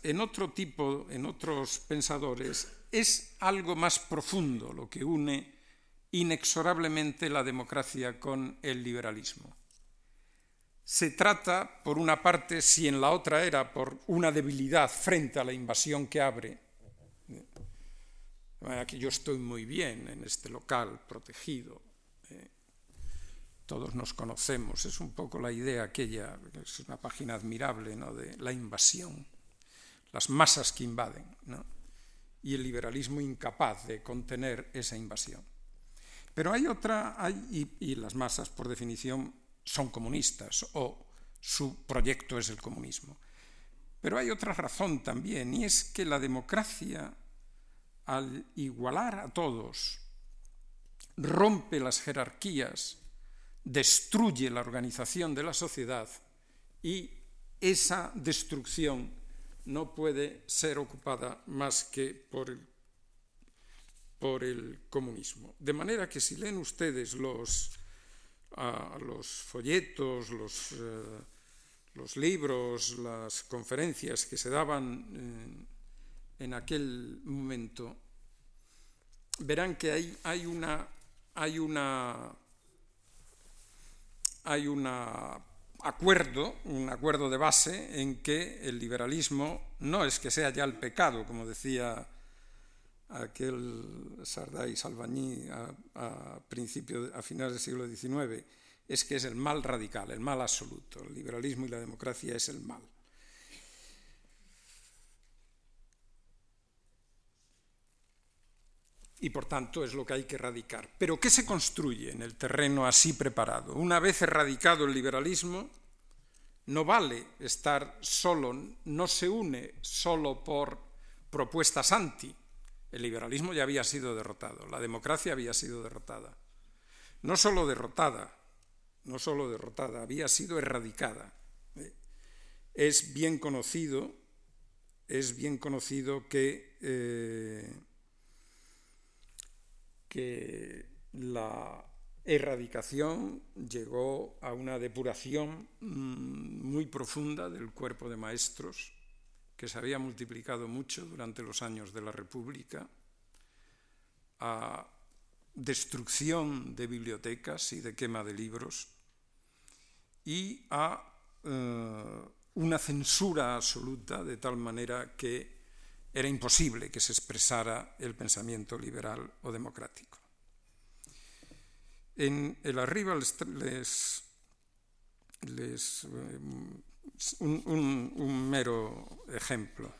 en otro tipo, en otros pensadores, es algo más profundo lo que une inexorablemente la democracia con el liberalismo. Se trata, por una parte, si en la otra era por una debilidad frente a la invasión que abre, que yo estoy muy bien en este local protegido, eh, todos nos conocemos, es un poco la idea aquella, es una página admirable ¿no? de la invasión, las masas que invaden, y el liberalismo incapaz de contener esa invasión. Pero hay otra, y, las masas por definición son comunistas o su proyecto es el comunismo. Pero hay otra razón también, y es que la democracia, al igualar a todos, rompe las jerarquías, destruye la organización de la sociedad y esa destrucción no puede ser ocupada más que por el por el comunismo. De manera que si leen ustedes los, los folletos, los, eh, los, libros, las conferencias que se daban eh, en aquel momento, verán que hay, hay una hay una hay un acuerdo, un acuerdo de base en que el liberalismo no es que sea ya el pecado, como decía aquel Sardá y Salvañí a, a, a finales del siglo XIX, es que es el mal radical, el mal absoluto. El liberalismo y la democracia es el mal. y por tanto es lo que hay que erradicar. Pero ¿qué se construye en el terreno así preparado? Una vez erradicado el liberalismo, no vale estar solo, no se une solo por propuestas anti, el liberalismo ya había sido derrotado, la democracia había sido derrotada. No solo derrotada, no solo derrotada, había sido erradicada. ¿eh? Es bien conocido, es bien conocido que, eh, que la erradicación llegó a una depuración mm, muy profunda del cuerpo de maestros que se había multiplicado mucho durante los años de la República, a destrucción de bibliotecas y de quema de libros, y a eh, una censura absoluta, de tal manera que era imposible que se expresara el pensamiento liberal o democrático. En el arriba les, les, eh, un, mero ejemplo.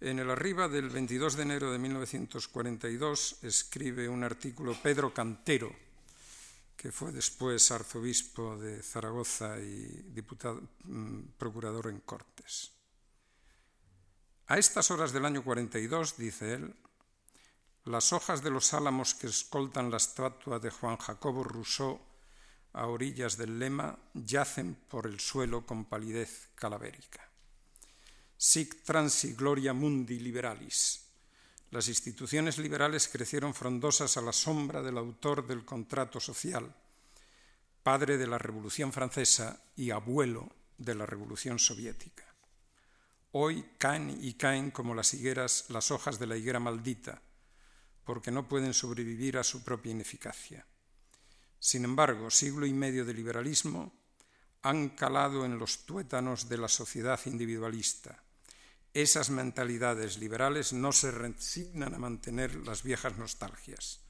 En el arriba del 22 de enero de 1942 escribe un artículo Pedro Cantero, que fue después arzobispo de Zaragoza y diputado, mm, procurador en Cortes. A estas horas del año 42, dice él, las hojas de los álamos que escoltan la estatua de Juan Jacobo Rousseau a orillas del lema yacen por el suelo con palidez calavérica. Sic transi gloria mundi liberalis. Las instituciones liberales crecieron frondosas a la sombra del autor del contrato social, padre de la Revolución Francesa y abuelo de la Revolución Soviética. Hoy caen y caen como las higueras las hojas de la higuera maldita, porque no pueden sobrevivir a su propia ineficacia. Sin embargo, siglo y medio de liberalismo han calado en los tuétanos de la sociedad individualista. Esas mentalidades liberales no se resignan a mantener las viejas nostalgias.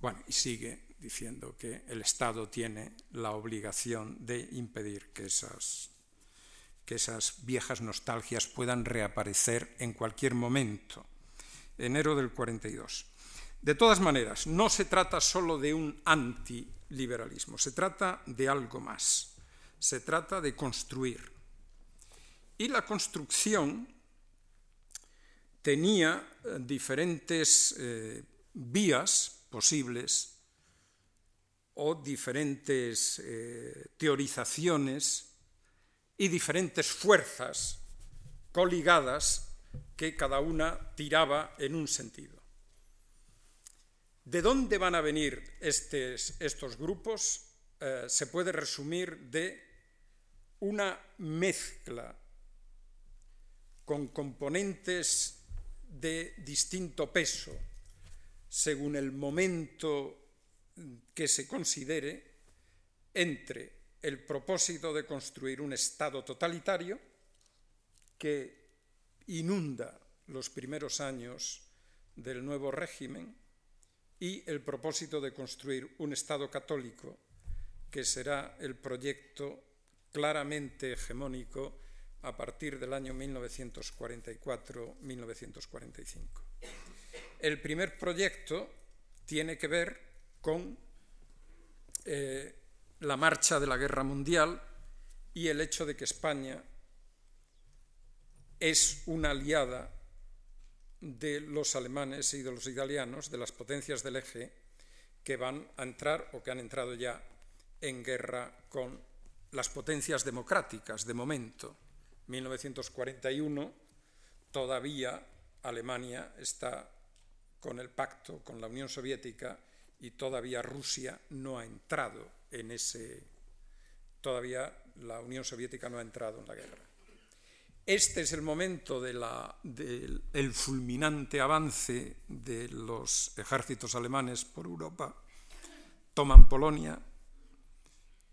Bueno, y sigue diciendo que el Estado tiene la obligación de impedir que esas, que esas viejas nostalgias puedan reaparecer en cualquier momento. Enero del 42. De todas maneras, no se trata solo de un antiliberalismo, se trata de algo más. Se trata de construir. Y la construcción tenía eh, diferentes eh, vías posibles o diferentes eh, teorizaciones y diferentes fuerzas coligadas que cada una tiraba en un sentido. ¿De dónde van a venir estos grupos? Eh, se puede resumir de una mezcla con componentes de distinto peso según el momento que se considere entre el propósito de construir un Estado totalitario que inunda los primeros años del nuevo régimen y el propósito de construir un Estado católico que será el proyecto claramente hegemónico a partir del año 1944-1945. El primer proyecto tiene que ver con eh, la marcha de la guerra mundial y el hecho de que España es una aliada de los alemanes y de los italianos, de las potencias del eje, que van a entrar o que han entrado ya en guerra con las potencias democráticas de momento. 1941 todavía Alemania está con el pacto con la Unión Soviética y todavía Rusia no ha entrado en ese todavía la Unión Soviética no ha entrado en la guerra. Este es el momento del fulminante avance de los ejércitos alemanes por Europa. Toman Polonia,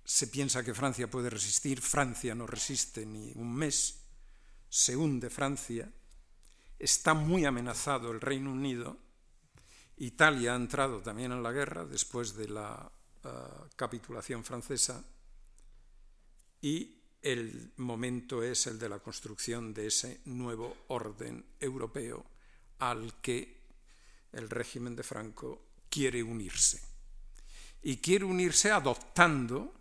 se piensa que Francia puede resistir, Francia no resiste ni un mes, se hunde Francia, está muy amenazado el Reino Unido, Italia ha entrado también en la guerra después de la eh, capitulación francesa. Y el momento es el de la construcción de ese nuevo orden europeo al que el régimen de Franco quiere unirse. Y quiere unirse adoptando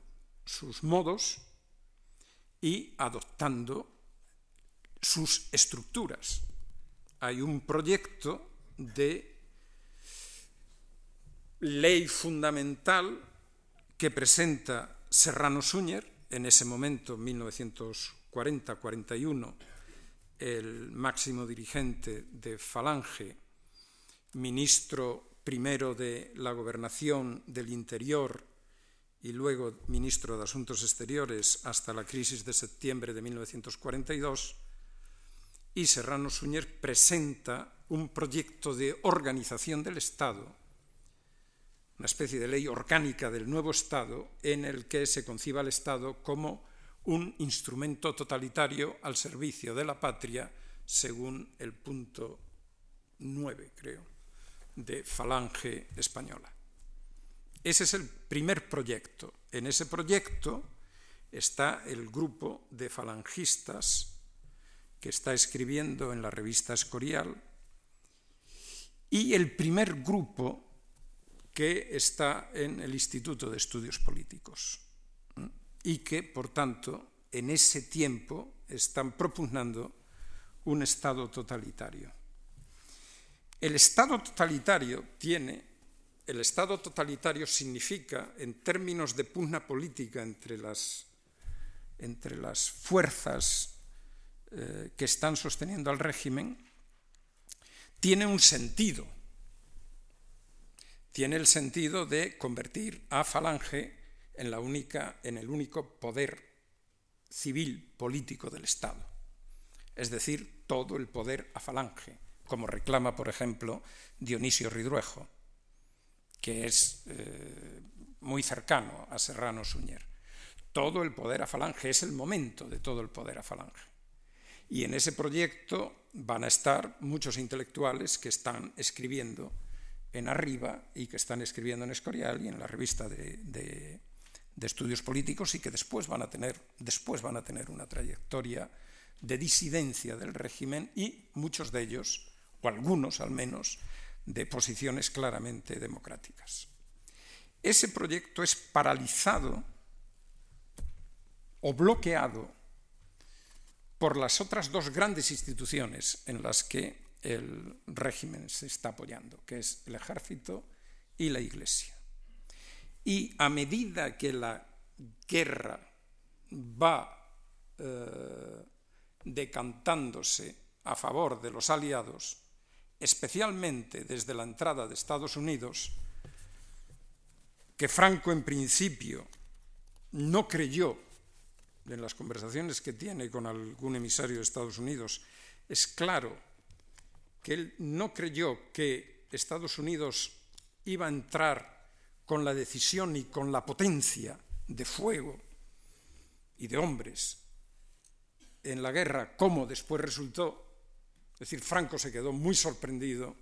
sus modos y adoptando sus estructuras. Hay un proyecto de ley fundamental que presenta Serrano Suñer en ese momento, 1940-41, el máximo dirigente de Falange, ministro primero de la Gobernación del Interior y luego ministro de Asuntos Exteriores hasta la crisis de septiembre de 1942, y Serrano Suñer presenta un proyecto de organización del Estado una especie de ley orgánica del nuevo Estado en el que se conciba al Estado como un instrumento totalitario al servicio de la patria, según el punto 9, creo, de Falange Española. Ese es el primer proyecto. En ese proyecto está el grupo de falangistas que está escribiendo en la revista Escorial y el primer grupo que está en el Instituto de Estudios Políticos y que, por tanto, en ese tiempo están propugnando un Estado totalitario. El Estado totalitario tiene, el Estado totalitario significa, en términos de pugna política entre las, entre las fuerzas eh, que están sosteniendo al régimen, tiene un sentido tiene el sentido de convertir a Falange en, la única, en el único poder civil político del Estado, es decir, todo el poder a Falange, como reclama, por ejemplo, Dionisio Ridruejo, que es eh, muy cercano a Serrano Suñer. Todo el poder a Falange es el momento de todo el poder a Falange. Y en ese proyecto van a estar muchos intelectuales que están escribiendo en Arriba y que están escribiendo en Escorial y en la revista de, estudios políticos y que después van, a tener, después van a tener una trayectoria de disidencia del régimen y muchos de ellos, o algunos al menos, de posiciones claramente democráticas. Ese proyecto es paralizado o bloqueado por las otras dos grandes instituciones en las que el régimen se está apoyando, que es el ejército y la iglesia. Y a medida que la guerra va eh, decantándose a favor de los aliados, especialmente desde la entrada de Estados Unidos, que Franco en principio no creyó en las conversaciones que tiene con algún emisario de Estados Unidos, es claro que él no creyó que Estados Unidos iba a entrar con la decisión y con la potencia de fuego y de hombres en la guerra, como después resultó. Es decir, Franco se quedó muy sorprendido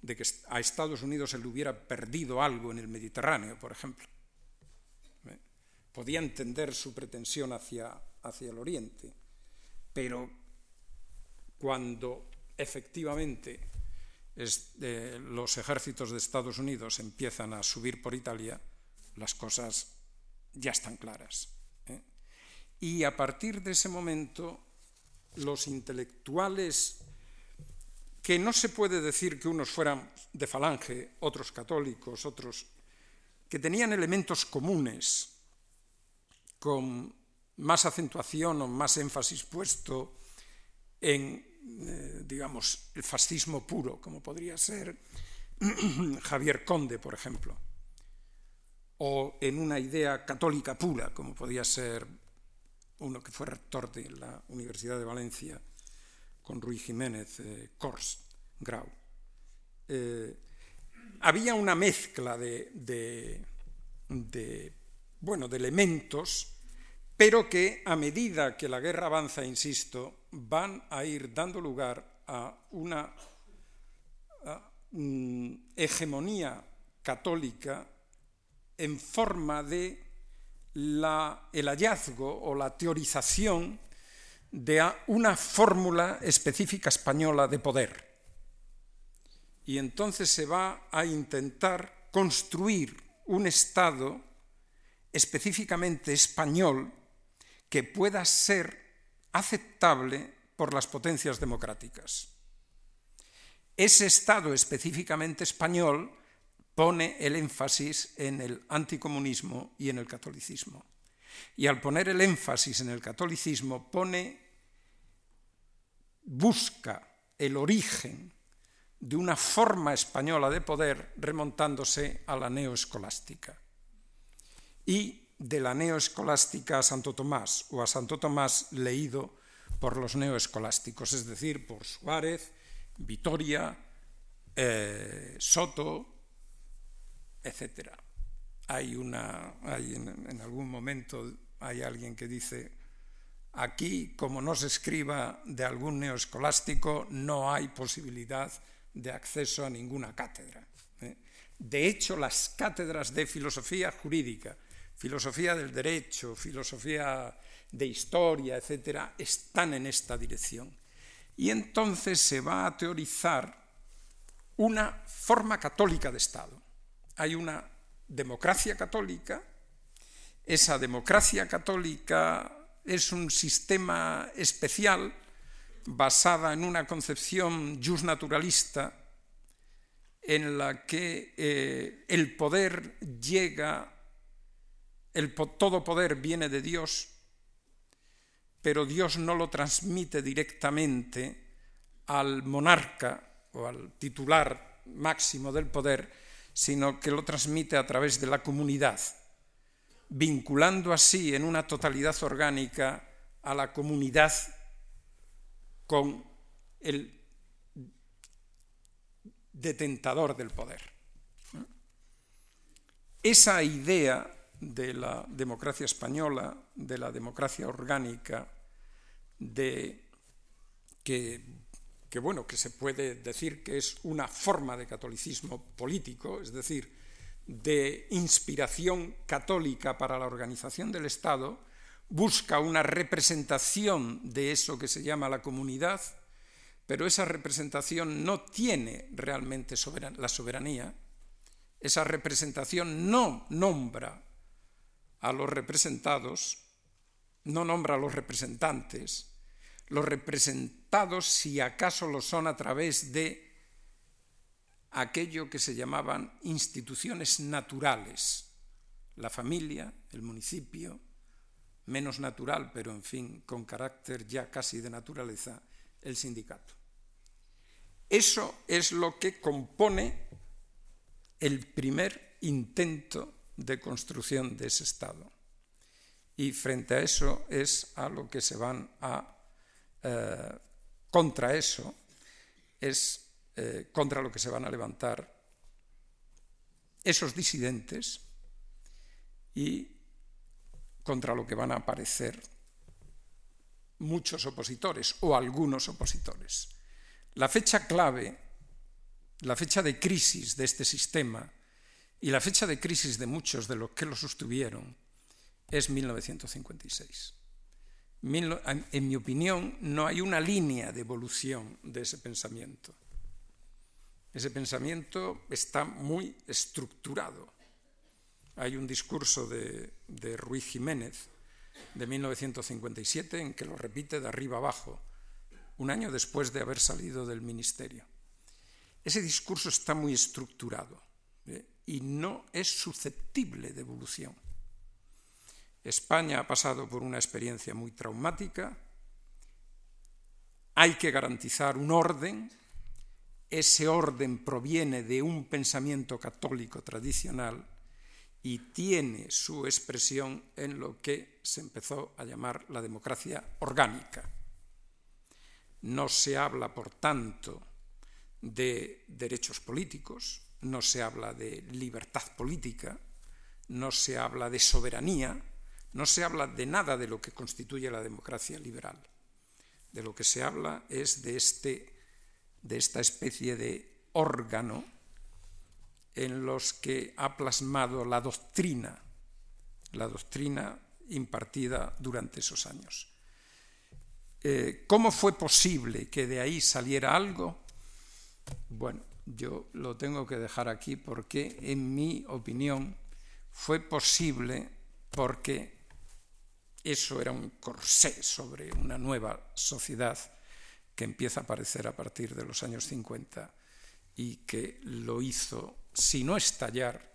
de que a Estados Unidos se le hubiera perdido algo en el Mediterráneo, por ejemplo. ¿Eh? Podía entender su pretensión hacia, hacia el Oriente, pero cuando efectivamente eh, los ejércitos de Estados Unidos empiezan a subir por Italia, las cosas ya están claras. ¿eh? Y a partir de ese momento, los intelectuales, que no se puede decir que unos fueran de falange, otros católicos, otros, que tenían elementos comunes, con más acentuación o más énfasis puesto en, eh, digamos, el fascismo puro, como podría ser *clears throat* Javier Conde, por ejemplo, o en una idea católica pura, como podía ser uno que fue rector de la Universidad de Valencia, con Ruy Jiménez, eh, Grau. Eh, había una mezcla de, bueno, de elementos, pero que a medida que la guerra avanza, insisto, van a ir dando lugar a una hegemonía católica en forma de el hallazgo o la teorización de una fórmula específica española de poder. Y entonces se va a intentar construir un Estado específicamente español que pueda ser aceptable por las potencias democráticas. Ese Estado específicamente español pone el énfasis en el anticomunismo y en el catolicismo. Y al poner el énfasis en el catolicismo, pone, busca el origen de una forma española de poder remontándose a la neoescolástica. Y de la neoescolástica a Santo Tomás, o a Santo Tomás leído por los neoescolásticos, es decir, por Suárez, Vitoria, eh, Soto, etcétera. Hay una, hay en, algún momento hay alguien que dice, aquí como no se escriba de algún neoescolástico, no hay posibilidad de acceso a ninguna cátedra. ¿eh? De hecho, las cátedras de filosofía jurídica, filosofía del derecho, filosofía de historia, etcétera, están en esta dirección. Y entonces se va a teorizar una forma católica de Estado hay una democracia católica, esa democracia católica es un sistema especial basada en una concepción naturalista en la que eh, el poder llega, el, todo poder viene de Dios, pero Dios no lo transmite directamente al monarca o al titular máximo del poder, sino que lo transmite a través de la comunidad, vinculando así en una totalidad orgánica a la comunidad con el detentador del poder. Esa idea de la democracia española, de la democracia orgánica, de que bueno, que se puede decir que es una forma de catolicismo político, es decir, de inspiración católica para la organización del Estado, busca una representación de eso que se llama la comunidad, pero esa representación no tiene realmente la soberanía, esa representación no nombra a los representados, no nombra a los representantes, los representados, si acaso lo son, a través de aquello que se llamaban instituciones naturales, la familia, el municipio, menos natural, pero en fin, con carácter ya casi de naturaleza, el sindicato. Eso es lo que compone el primer intento de construcción de ese Estado. Y frente a eso es a lo que se van a... Eh, contra eso es eh, contra lo que se van a levantar esos disidentes y contra lo que van a aparecer muchos opositores o algunos opositores. La fecha clave, la fecha de crisis de este sistema y la fecha de crisis de muchos de los que lo sostuvieron es 1956. En mi opinión, no hay una línea de evolución de ese pensamiento. Ese pensamiento está muy estructurado. Hay un discurso de, de Ruiz Jiménez de 1957 en que lo repite de arriba abajo, un año después de haber salido del ministerio. Ese discurso está muy estructurado. Y no es susceptible de evolución. España ha pasado por una experiencia muy traumática, hay que garantizar un orden ese orden proviene de un pensamiento católico tradicional y tiene su expresión en lo que se empezó a llamar la democracia orgánica. No se habla, por tanto, de derechos políticos, no se habla de libertad política, no se habla de soberanía, no se habla de nada de lo que constituye la democracia liberal. De lo que se habla es de este de esta especie de órgano en los que ha plasmado la doctrina, la doctrina impartida durante esos años. Eh, ¿Cómo fue posible que de ahí saliera algo? Bueno, yo lo tengo que dejar aquí porque, en mi opinión, fue posible porque eso era un corsé sobre una nueva sociedad que empieza a aparecer a partir de los años 50 y que lo hizo, si no estallar,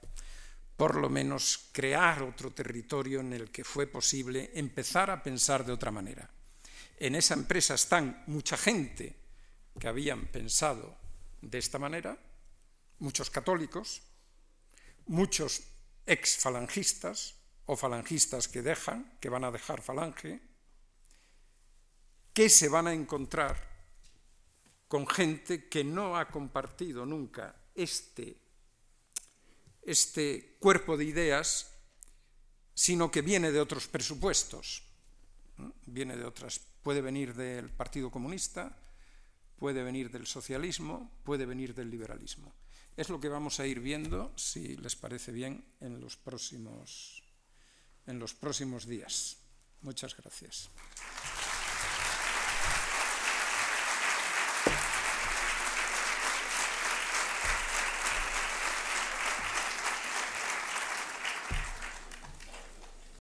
por lo menos crear otro territorio en el que fue posible empezar a pensar de otra manera. En esa empresa están mucha gente que habían pensado de esta manera, muchos católicos, muchos ex falangistas o falangistas que dejan, que van a dejar falange, que se van a encontrar con gente que no ha compartido nunca este, este cuerpo de ideas, sino que viene de otros presupuestos. Viene de otras, puede venir del Partido Comunista, puede venir del socialismo, puede venir del liberalismo. Es lo que vamos a ir viendo, si les parece bien, en los próximos, días. Muchas gracias.